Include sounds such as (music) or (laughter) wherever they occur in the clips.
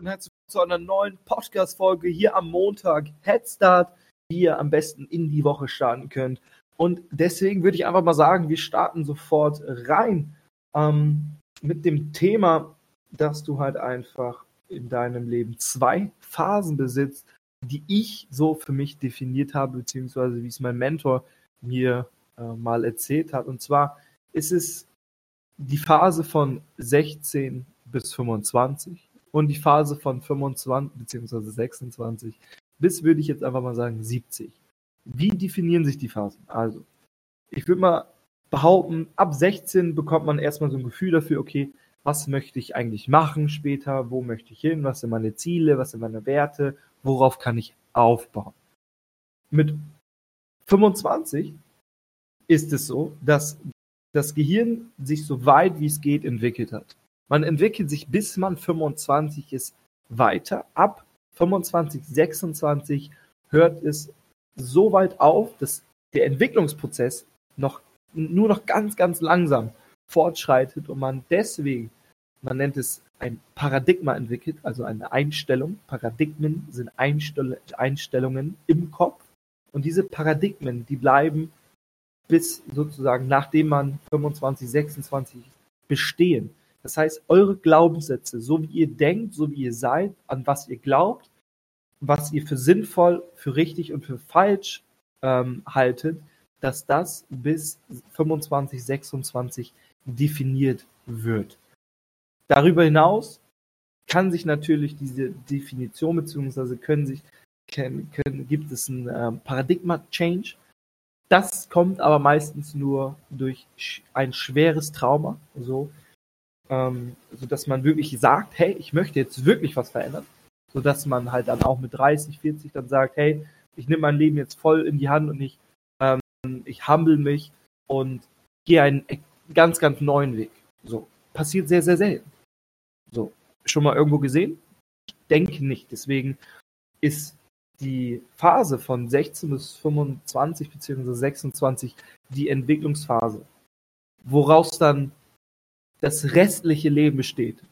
und herzlich willkommen zu einer neuen Podcast-Folge hier am Montag. Headstart, wie ihr am besten in die Woche starten könnt. Und deswegen würde ich einfach mal sagen, wir starten sofort rein ähm, mit dem Thema, dass du halt einfach in deinem Leben zwei Phasen besitzt, die ich so für mich definiert habe, beziehungsweise wie es mein Mentor mir äh, mal erzählt hat. Und zwar ist es die Phase von 16 bis 25 und die Phase von 25 beziehungsweise 26 bis, würde ich jetzt einfach mal sagen, 70. Wie definieren sich die Phasen? Also, ich würde mal behaupten, ab 16 bekommt man erstmal so ein Gefühl dafür, okay, was möchte ich eigentlich machen später, wo möchte ich hin, was sind meine Ziele, was sind meine Werte, worauf kann ich aufbauen. Mit 25 ist es so, dass das Gehirn sich so weit wie es geht entwickelt hat. Man entwickelt sich, bis man 25 ist, weiter. Ab 25, 26 hört es so weit auf, dass der Entwicklungsprozess noch nur noch ganz, ganz langsam fortschreitet und man deswegen, man nennt es ein Paradigma entwickelt, also eine Einstellung. Paradigmen sind Einstell Einstellungen im Kopf und diese Paradigmen, die bleiben bis sozusagen nachdem man 25, 26 bestehen. Das heißt, eure Glaubenssätze, so wie ihr denkt, so wie ihr seid, an was ihr glaubt, was ihr für sinnvoll, für richtig und für falsch ähm, haltet, dass das bis 25, 26 definiert wird. Darüber hinaus kann sich natürlich diese Definition beziehungsweise können sich können, können, gibt es einen äh, Paradigma-Change. Das kommt aber meistens nur durch ein schweres Trauma, so ähm, sodass man wirklich sagt, hey, ich möchte jetzt wirklich was verändern, sodass man halt dann auch mit 30, 40 dann sagt, hey, ich nehme mein Leben jetzt voll in die Hand und ich, ähm, ich humble mich und gehe einen ganz, ganz neuen Weg. So, passiert sehr, sehr selten. So, schon mal irgendwo gesehen? Ich denke nicht. Deswegen ist die Phase von 16 bis 25 beziehungsweise 26 die Entwicklungsphase, woraus dann das restliche Leben besteht,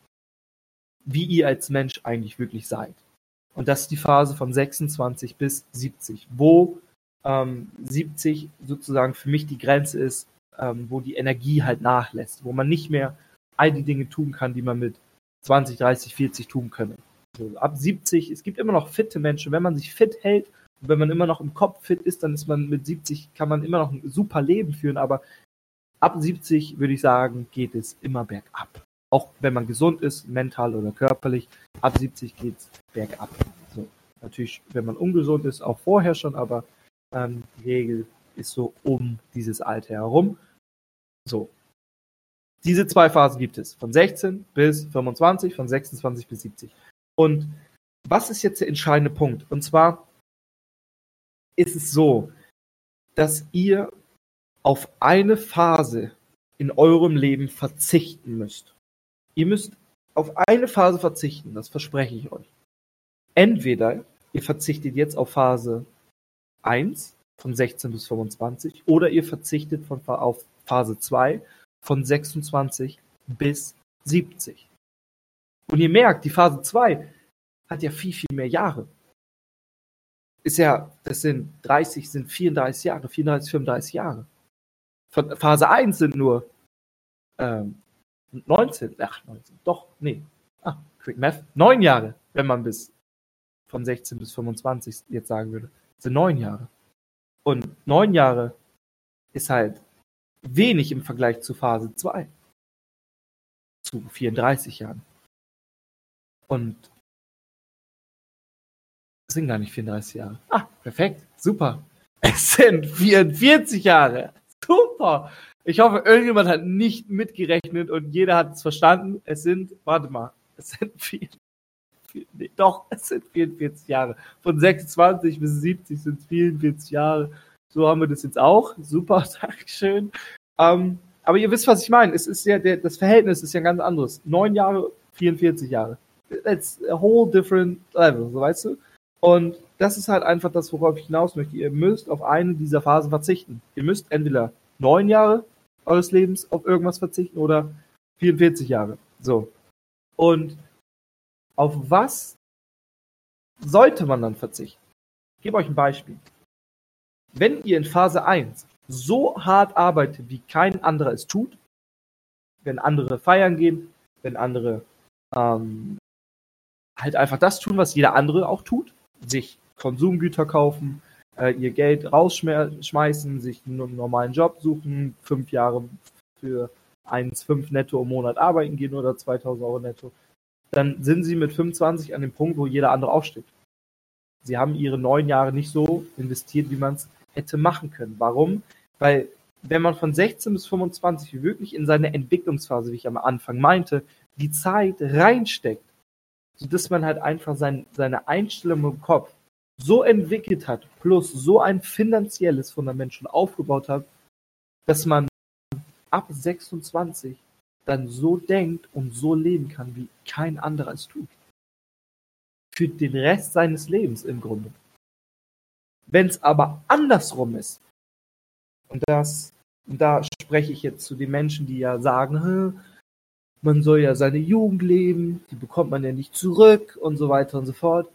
wie ihr als Mensch eigentlich wirklich seid. Und das ist die Phase von 26 bis 70, wo ähm, 70 sozusagen für mich die Grenze ist, ähm, wo die Energie halt nachlässt, wo man nicht mehr all die Dinge tun kann, die man mit 20, 30, 40 tun könne. Also ab 70, es gibt immer noch fitte Menschen, wenn man sich fit hält wenn man immer noch im Kopf fit ist, dann ist man mit 70, kann man immer noch ein super Leben führen, aber ab 70 würde ich sagen, geht es immer bergab. Auch wenn man gesund ist, mental oder körperlich, ab 70 geht es bergab. So, natürlich, wenn man ungesund ist, auch vorher schon, aber ähm, die Regel ist so um dieses Alter herum. So. Diese zwei Phasen gibt es. Von 16 bis 25, von 26 bis 70. Und was ist jetzt der entscheidende Punkt? Und zwar ist es so, dass ihr auf eine Phase in eurem Leben verzichten müsst. Ihr müsst auf eine Phase verzichten, das verspreche ich euch. Entweder ihr verzichtet jetzt auf Phase 1 von 16 bis 25 oder ihr verzichtet von, auf Phase 2 von 26 bis 70. Und ihr merkt, die Phase 2 hat ja viel, viel mehr Jahre. Ist ja, das sind 30, sind 34 Jahre, 34, 35 Jahre. Von Phase 1 sind nur ähm, 19, ach, 19, doch, nee, ah, Quick Math, neun Jahre, wenn man bis von 16 bis 25 jetzt sagen würde, sind neun Jahre. Und neun Jahre ist halt wenig im Vergleich zu Phase 2. Zu 34 Jahren. Und es sind gar nicht 34 Jahre. Ah, perfekt, super. Es sind 44 Jahre super. Ich hoffe, irgendjemand hat nicht mitgerechnet und jeder hat es verstanden. Es sind, warte mal, es sind vier, vier nee, doch, es sind 44 Jahre. Von 26 bis 70 sind es 44 Jahre. So haben wir das jetzt auch. Super, (laughs) Dankeschön. Ähm, aber ihr wisst, was ich meine. Es ist ja, der, das Verhältnis ist ja ein ganz anderes. Neun Jahre, 44 Jahre. It's a whole different level, so weißt du? Und das ist halt einfach das, worauf ich hinaus möchte. Ihr müsst auf eine dieser Phasen verzichten. Ihr müsst entweder neun Jahre eures Lebens auf irgendwas verzichten oder 44 Jahre. So. Und auf was sollte man dann verzichten? Ich gebe euch ein Beispiel. Wenn ihr in Phase 1 so hart arbeitet, wie kein anderer es tut, wenn andere feiern gehen, wenn andere ähm, halt einfach das tun, was jeder andere auch tut, sich Konsumgüter kaufen, äh, ihr Geld rausschmeißen, sich einen normalen Job suchen, fünf Jahre für 1,5 netto im Monat arbeiten gehen oder 2000 Euro netto, dann sind sie mit 25 an dem Punkt, wo jeder andere aufsteht. Sie haben ihre neun Jahre nicht so investiert, wie man es hätte machen können. Warum? Weil wenn man von 16 bis 25 wirklich in seine Entwicklungsphase, wie ich am Anfang meinte, die Zeit reinsteckt, sodass man halt einfach sein, seine Einstellung im Kopf so entwickelt hat, plus so ein finanzielles Fundament schon aufgebaut hat, dass man ab 26 dann so denkt und so leben kann, wie kein anderer es tut. Für den Rest seines Lebens im Grunde. Wenn es aber andersrum ist, und das, da spreche ich jetzt zu den Menschen, die ja sagen, man soll ja seine Jugend leben, die bekommt man ja nicht zurück und so weiter und so fort.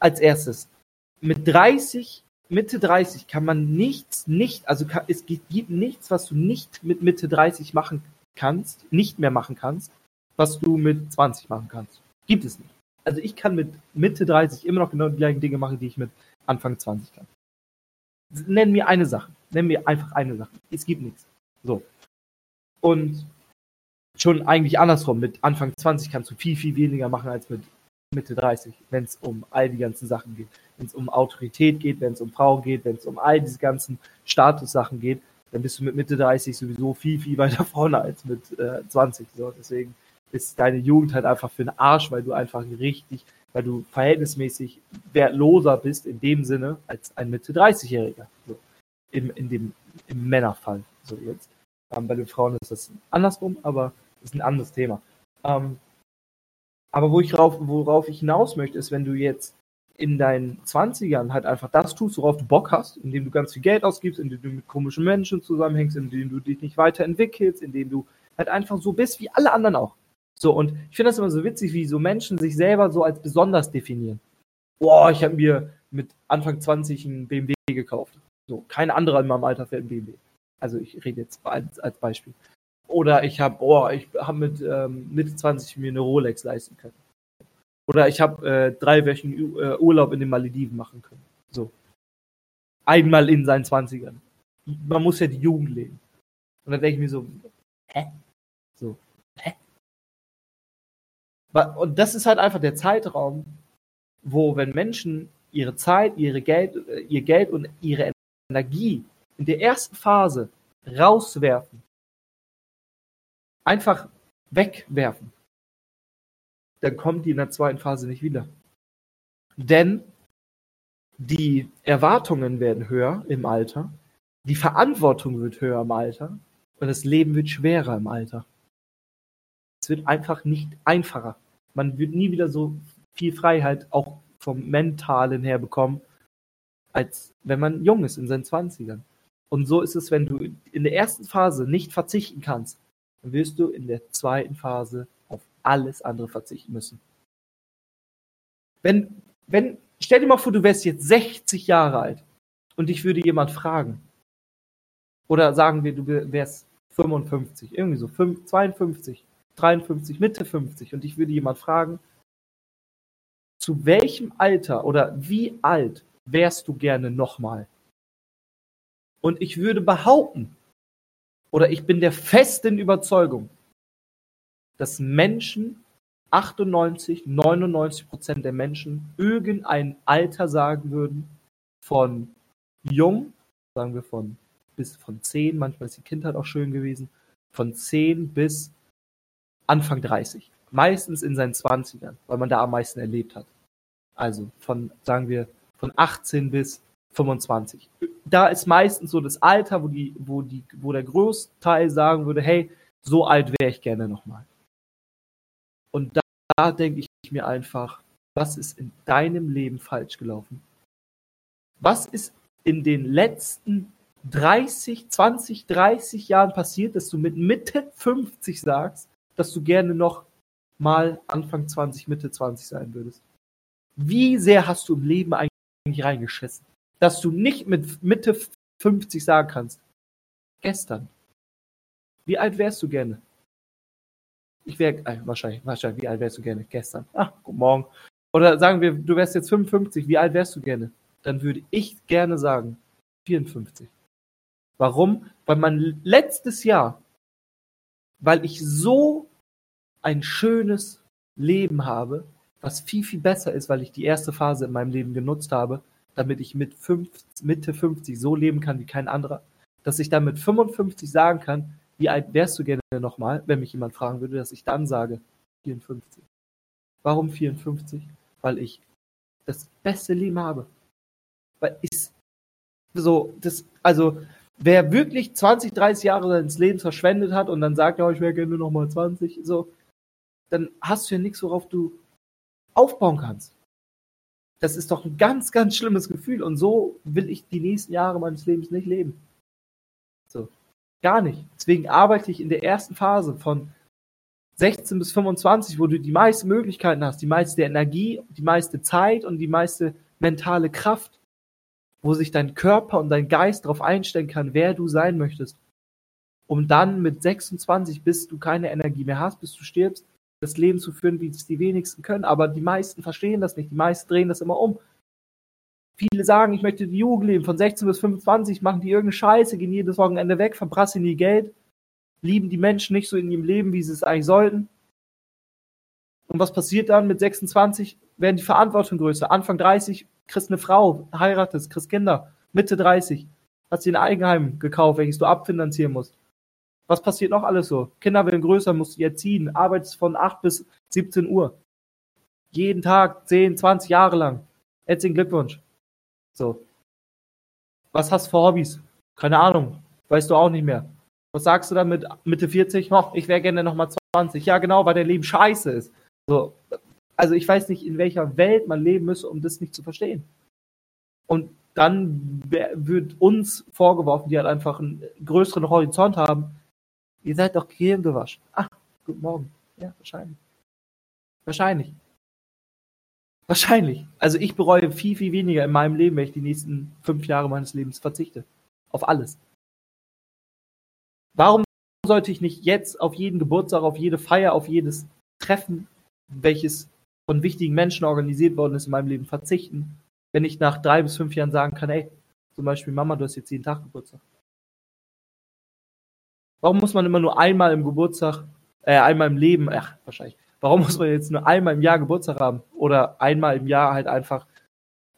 Als erstes, mit 30, Mitte 30 kann man nichts, nicht, also kann, es gibt nichts, was du nicht mit Mitte 30 machen kannst, nicht mehr machen kannst, was du mit 20 machen kannst. Gibt es nicht. Also ich kann mit Mitte 30 immer noch genau die gleichen Dinge machen, die ich mit Anfang 20 kann. Nenn mir eine Sache. Nenn mir einfach eine Sache. Es gibt nichts. So. Und schon eigentlich andersrum. Mit Anfang 20 kannst du viel, viel weniger machen als mit Mitte 30, wenn es um all die ganzen Sachen geht. Wenn es um Autorität geht, wenn es um Frauen geht, wenn es um all diese ganzen Statussachen geht, dann bist du mit Mitte 30 sowieso viel, viel weiter (laughs) vorne als mit äh, 20. So. Deswegen ist deine Jugend halt einfach für den Arsch, weil du einfach richtig, weil du verhältnismäßig wertloser bist in dem Sinne als ein Mitte 30-Jähriger. So. Im, in dem, im Männerfall. So jetzt. Ähm, bei den Frauen ist das andersrum, aber ist ein anderes Thema. Ähm, aber wo ich rauf, worauf ich hinaus möchte, ist, wenn du jetzt in deinen 20ern halt einfach das tust, worauf du Bock hast, indem du ganz viel Geld ausgibst, indem du mit komischen Menschen zusammenhängst, indem du dich nicht weiterentwickelst, indem du halt einfach so bist wie alle anderen auch. So, und ich finde das immer so witzig, wie so Menschen sich selber so als besonders definieren. Boah, ich habe mir mit Anfang 20 einen BMW gekauft. So, kein anderer in meinem Alter fährt einen BMW. Also ich rede jetzt als Beispiel. Oder ich habe, oh, ich habe mit ähm, Mitte 20 mir eine Rolex leisten können. Oder ich habe äh, drei Wochen äh, Urlaub in den Malediven machen können. So. Einmal in seinen 20ern. Man muss ja die Jugend leben. Und dann denke ich mir so, hä? So, hä? Und das ist halt einfach der Zeitraum, wo, wenn Menschen ihre Zeit, ihre Geld, äh, ihr Geld und ihre Energie in der ersten Phase rauswerfen, einfach wegwerfen, dann kommt die in der zweiten Phase nicht wieder. Denn die Erwartungen werden höher im Alter, die Verantwortung wird höher im Alter und das Leben wird schwerer im Alter. Es wird einfach nicht einfacher. Man wird nie wieder so viel Freiheit auch vom Mentalen her bekommen, als wenn man jung ist in seinen Zwanzigern. Und so ist es, wenn du in der ersten Phase nicht verzichten kannst, wirst du in der zweiten Phase auf alles andere verzichten müssen. Wenn, wenn, stell dir mal vor, du wärst jetzt 60 Jahre alt und dich würde jemand fragen. Oder sagen wir, du wärst 55, irgendwie so 5, 52, 53, Mitte 50 und dich würde jemand fragen, zu welchem Alter oder wie alt wärst du gerne nochmal? Und ich würde behaupten, oder ich bin der festen Überzeugung, dass Menschen, 98, 99 Prozent der Menschen, irgendein Alter sagen würden von jung, sagen wir von bis von 10, manchmal ist die Kindheit auch schön gewesen, von 10 bis Anfang 30. Meistens in seinen 20ern, weil man da am meisten erlebt hat. Also von, sagen wir, von 18 bis 25. Da ist meistens so das Alter, wo die, wo die, wo der Großteil sagen würde, hey, so alt wäre ich gerne nochmal. Und da, da denke ich mir einfach, was ist in deinem Leben falsch gelaufen? Was ist in den letzten 30, 20, 30 Jahren passiert, dass du mit Mitte 50 sagst, dass du gerne noch mal Anfang 20, Mitte 20 sein würdest. Wie sehr hast du im Leben eigentlich reingeschissen, dass du nicht mit Mitte 50 sagen kannst, gestern, wie alt wärst du gerne? Ich wäre, äh, wahrscheinlich, wahrscheinlich, wie alt wärst du gerne? Gestern. Ach, guten Morgen. Oder sagen wir, du wärst jetzt 55, wie alt wärst du gerne? Dann würde ich gerne sagen, 54. Warum? Weil mein letztes Jahr, weil ich so ein schönes Leben habe, was viel, viel besser ist, weil ich die erste Phase in meinem Leben genutzt habe, damit ich mit 50, Mitte 50 so leben kann wie kein anderer, dass ich dann mit 55 sagen kann, wie alt wärst du gerne nochmal, wenn mich jemand fragen würde, dass ich dann sage 54. Warum 54? Weil ich das beste Leben habe. Weil ich so, das, also, wer wirklich 20, 30 Jahre seines Lebens verschwendet hat und dann sagt, ja, ich wäre gerne nochmal 20, so, dann hast du ja nichts, worauf du aufbauen kannst. Das ist doch ein ganz, ganz schlimmes Gefühl und so will ich die nächsten Jahre meines Lebens nicht leben. So. Gar nicht. Deswegen arbeite ich in der ersten Phase von 16 bis 25, wo du die meisten Möglichkeiten hast, die meiste Energie, die meiste Zeit und die meiste mentale Kraft, wo sich dein Körper und dein Geist darauf einstellen kann, wer du sein möchtest. Um dann mit 26, bis du keine Energie mehr hast, bis du stirbst, das Leben zu führen, wie es die wenigsten können. Aber die meisten verstehen das nicht. Die meisten drehen das immer um. Viele sagen, ich möchte die Jugend leben. Von 16 bis 25 machen die irgendeine Scheiße, gehen jedes Wochenende weg, verprassen ihr Geld, lieben die Menschen nicht so in ihrem Leben, wie sie es eigentlich sollten. Und was passiert dann? Mit 26 werden die Verantwortung größer. Anfang 30 kriegst eine Frau, heiratest, kriegst Kinder. Mitte 30 hast dir ein Eigenheim gekauft, welches du abfinanzieren musst. Was passiert noch alles so? Kinder werden größer, musst du erziehen, arbeitest von 8 bis 17 Uhr. Jeden Tag 10, 20 Jahre lang. Herzlichen Glückwunsch. So. Was hast du für Hobbys? Keine Ahnung. Weißt du auch nicht mehr. Was sagst du dann mit Mitte 40? Oh, ich wäre gerne nochmal 20. Ja, genau, weil dein Leben scheiße ist. So. Also ich weiß nicht, in welcher Welt man leben müsse, um das nicht zu verstehen. Und dann wird uns vorgeworfen, die halt einfach einen größeren Horizont haben, Ihr seid doch Gehirngewasch. Ach, guten Morgen. Ja, wahrscheinlich. Wahrscheinlich. Wahrscheinlich. Also ich bereue viel, viel weniger in meinem Leben, wenn ich die nächsten fünf Jahre meines Lebens verzichte. Auf alles. Warum sollte ich nicht jetzt auf jeden Geburtstag, auf jede Feier, auf jedes Treffen, welches von wichtigen Menschen organisiert worden ist in meinem Leben, verzichten, wenn ich nach drei bis fünf Jahren sagen kann, ey, zum Beispiel Mama, du hast jetzt jeden Tag Geburtstag. Warum muss man immer nur einmal im Geburtstag, äh, einmal im Leben, ach, wahrscheinlich, warum muss man jetzt nur einmal im Jahr Geburtstag haben? Oder einmal im Jahr halt einfach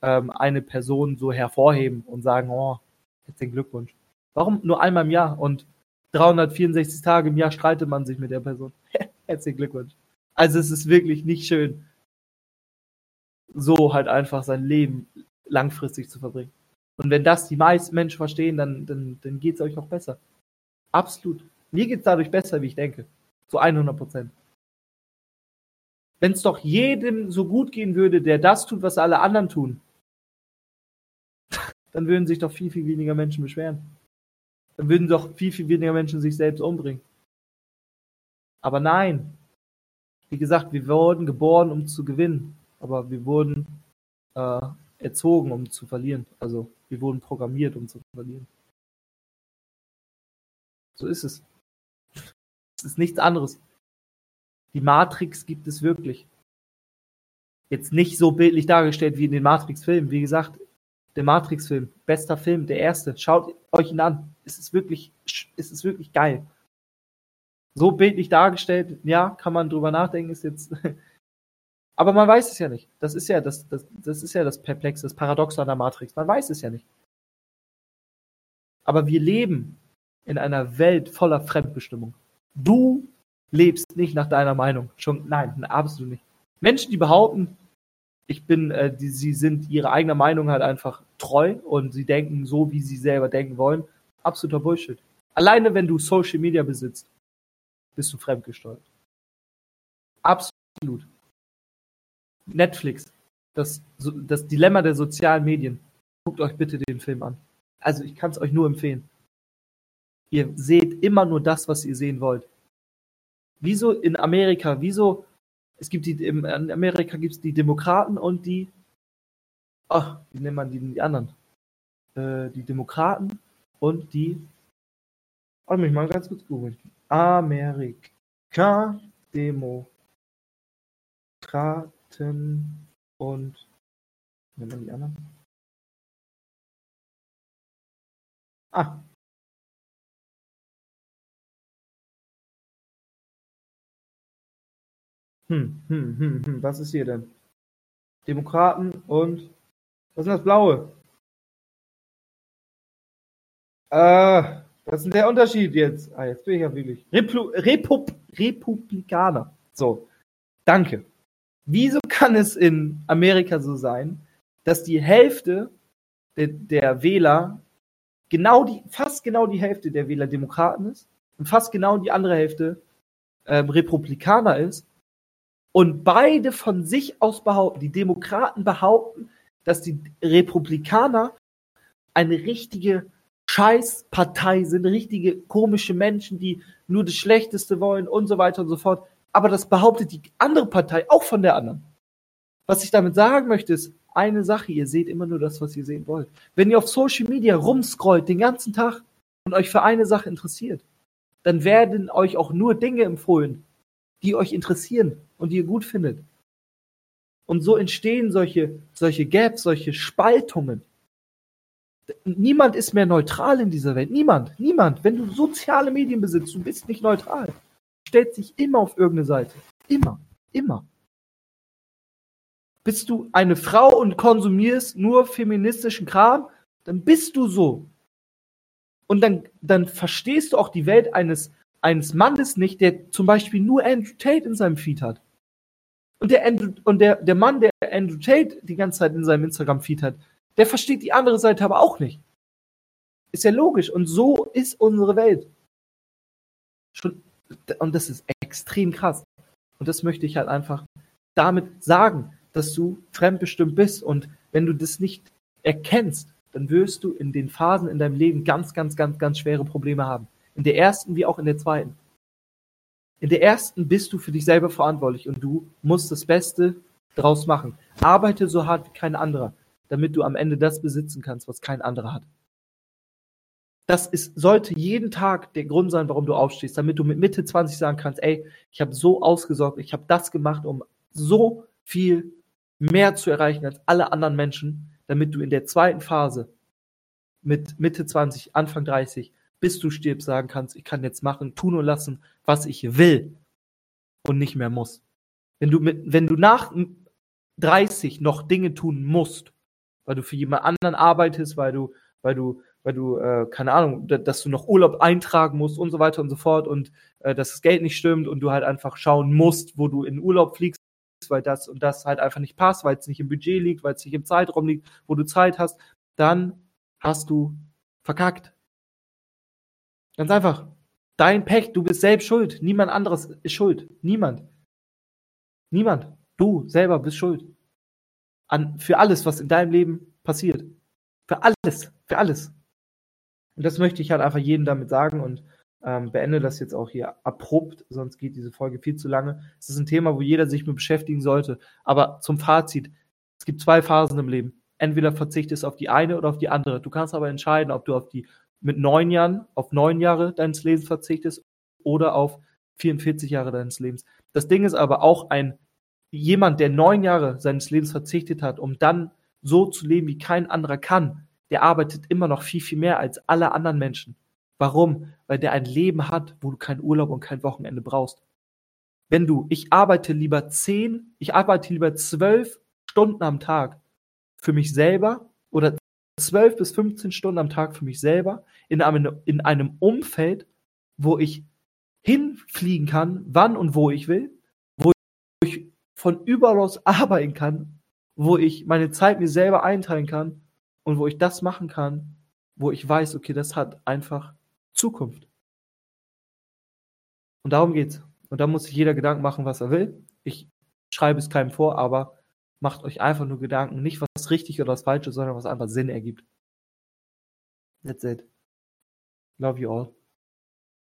ähm, eine Person so hervorheben und sagen, oh, herzlichen Glückwunsch. Warum nur einmal im Jahr und 364 Tage im Jahr streitet man sich mit der Person? (laughs) herzlichen Glückwunsch. Also es ist wirklich nicht schön, so halt einfach sein Leben langfristig zu verbringen. Und wenn das die meisten Menschen verstehen, dann, dann, dann geht es euch auch besser. Absolut. Mir geht es dadurch besser, wie ich denke. Zu 100 Prozent. Wenn es doch jedem so gut gehen würde, der das tut, was alle anderen tun, dann würden sich doch viel, viel weniger Menschen beschweren. Dann würden doch viel, viel weniger Menschen sich selbst umbringen. Aber nein. Wie gesagt, wir wurden geboren, um zu gewinnen. Aber wir wurden äh, erzogen, um zu verlieren. Also wir wurden programmiert, um zu verlieren. So ist es. Es ist nichts anderes. Die Matrix gibt es wirklich. Jetzt nicht so bildlich dargestellt wie in den Matrix-Filmen. Wie gesagt, der Matrix-Film, bester Film, der erste. Schaut euch ihn an. Es ist wirklich, es ist wirklich geil. So bildlich dargestellt, ja, kann man drüber nachdenken, ist jetzt. (laughs) Aber man weiß es ja nicht. Das ist ja das, das, das ist ja das Perplexe, das Paradox an der Matrix. Man weiß es ja nicht. Aber wir leben in einer Welt voller Fremdbestimmung. Du lebst nicht nach deiner Meinung. Schon, nein, absolut nicht. Menschen, die behaupten, ich bin, äh, die, sie sind ihrer eigenen Meinung halt einfach treu und sie denken so, wie sie selber denken wollen. Absoluter Bullshit. Alleine wenn du Social Media besitzt, bist du fremdgesteuert. Absolut. Netflix, das, das Dilemma der sozialen Medien. Guckt euch bitte den Film an. Also ich kann es euch nur empfehlen. Ihr seht immer nur das, was ihr sehen wollt. Wieso in Amerika, wieso Es gibt die, in Amerika gibt es die Demokraten und die, ach, wie nennt man die, die anderen? Äh, die Demokraten und die, warte mich mal ganz kurz googeln. Amerika, Demokraten und, nennt man die anderen? Ah, Hm, hm, hm, hm. Was ist hier denn? Demokraten und was ist das Blaue? Äh, was ist denn der Unterschied jetzt? Ah, jetzt bin ich ja wirklich. Replu Repub Republikaner. So, danke. Wieso kann es in Amerika so sein, dass die Hälfte der, der Wähler genau die, fast genau die Hälfte der Wähler Demokraten ist und fast genau die andere Hälfte ähm, Republikaner ist und beide von sich aus behaupten, die Demokraten behaupten, dass die Republikaner eine richtige Scheißpartei sind, richtige komische Menschen, die nur das Schlechteste wollen und so weiter und so fort. Aber das behauptet die andere Partei auch von der anderen. Was ich damit sagen möchte, ist eine Sache, ihr seht immer nur das, was ihr sehen wollt. Wenn ihr auf Social Media rumscrollt den ganzen Tag und euch für eine Sache interessiert, dann werden euch auch nur Dinge empfohlen, die euch interessieren und die ihr gut findet. Und so entstehen solche, solche Gaps, solche Spaltungen. Niemand ist mehr neutral in dieser Welt. Niemand, niemand. Wenn du soziale Medien besitzt, du bist nicht neutral. Stellt sich immer auf irgendeine Seite. Immer, immer. Bist du eine Frau und konsumierst nur feministischen Kram, dann bist du so. Und dann, dann verstehst du auch die Welt eines, eines Mannes nicht, der zum Beispiel nur Andrew Tate in seinem Feed hat. Und der, Andrew, und der, der Mann, der Andrew Tate die ganze Zeit in seinem Instagram-Feed hat, der versteht die andere Seite aber auch nicht. Ist ja logisch. Und so ist unsere Welt. Schon, und das ist extrem krass. Und das möchte ich halt einfach damit sagen, dass du fremdbestimmt bist. Und wenn du das nicht erkennst, dann wirst du in den Phasen in deinem Leben ganz, ganz, ganz, ganz schwere Probleme haben. In der ersten wie auch in der zweiten. In der ersten bist du für dich selber verantwortlich und du musst das Beste draus machen. Arbeite so hart wie kein anderer, damit du am Ende das besitzen kannst, was kein anderer hat. Das ist, sollte jeden Tag der Grund sein, warum du aufstehst, damit du mit Mitte 20 sagen kannst, ey, ich habe so ausgesorgt, ich habe das gemacht, um so viel mehr zu erreichen als alle anderen Menschen, damit du in der zweiten Phase mit Mitte 20, Anfang 30 bis du stirbst, sagen kannst, ich kann jetzt machen, tun und lassen, was ich will und nicht mehr muss. Wenn du mit, wenn du nach 30 noch Dinge tun musst, weil du für jemand anderen arbeitest, weil du, weil du, weil du, äh, keine Ahnung, dass du noch Urlaub eintragen musst und so weiter und so fort und äh, dass das Geld nicht stimmt und du halt einfach schauen musst, wo du in Urlaub fliegst, weil das und das halt einfach nicht passt, weil es nicht im Budget liegt, weil es nicht im Zeitraum liegt, wo du Zeit hast, dann hast du verkackt. Ganz einfach. Dein Pech, du bist selbst schuld. Niemand anderes ist schuld. Niemand. Niemand. Du selber bist schuld. An, für alles, was in deinem Leben passiert. Für alles. Für alles. Und das möchte ich halt einfach jedem damit sagen und ähm, beende das jetzt auch hier abrupt, sonst geht diese Folge viel zu lange. Es ist ein Thema, wo jeder sich mit beschäftigen sollte. Aber zum Fazit, es gibt zwei Phasen im Leben. Entweder verzichtest du auf die eine oder auf die andere. Du kannst aber entscheiden, ob du auf die mit neun Jahren auf neun Jahre deines Lebens verzichtest oder auf 44 Jahre deines Lebens. Das Ding ist aber auch ein jemand, der neun Jahre seines Lebens verzichtet hat, um dann so zu leben, wie kein anderer kann, der arbeitet immer noch viel, viel mehr als alle anderen Menschen. Warum? Weil der ein Leben hat, wo du keinen Urlaub und kein Wochenende brauchst. Wenn du, ich arbeite lieber zehn, ich arbeite lieber zwölf Stunden am Tag für mich selber oder 12 bis 15 Stunden am Tag für mich selber in einem, in einem Umfeld, wo ich hinfliegen kann, wann und wo ich will, wo ich von überall aus (laughs) arbeiten kann, wo ich meine Zeit mir selber einteilen kann und wo ich das machen kann, wo ich weiß, okay, das hat einfach Zukunft. Und darum geht's. Und da muss sich jeder Gedanken machen, was er will. Ich schreibe es keinem vor, aber macht euch einfach nur Gedanken, nicht was richtig oder was falsch ist, sondern was einfach Sinn ergibt. That's it. Love you all.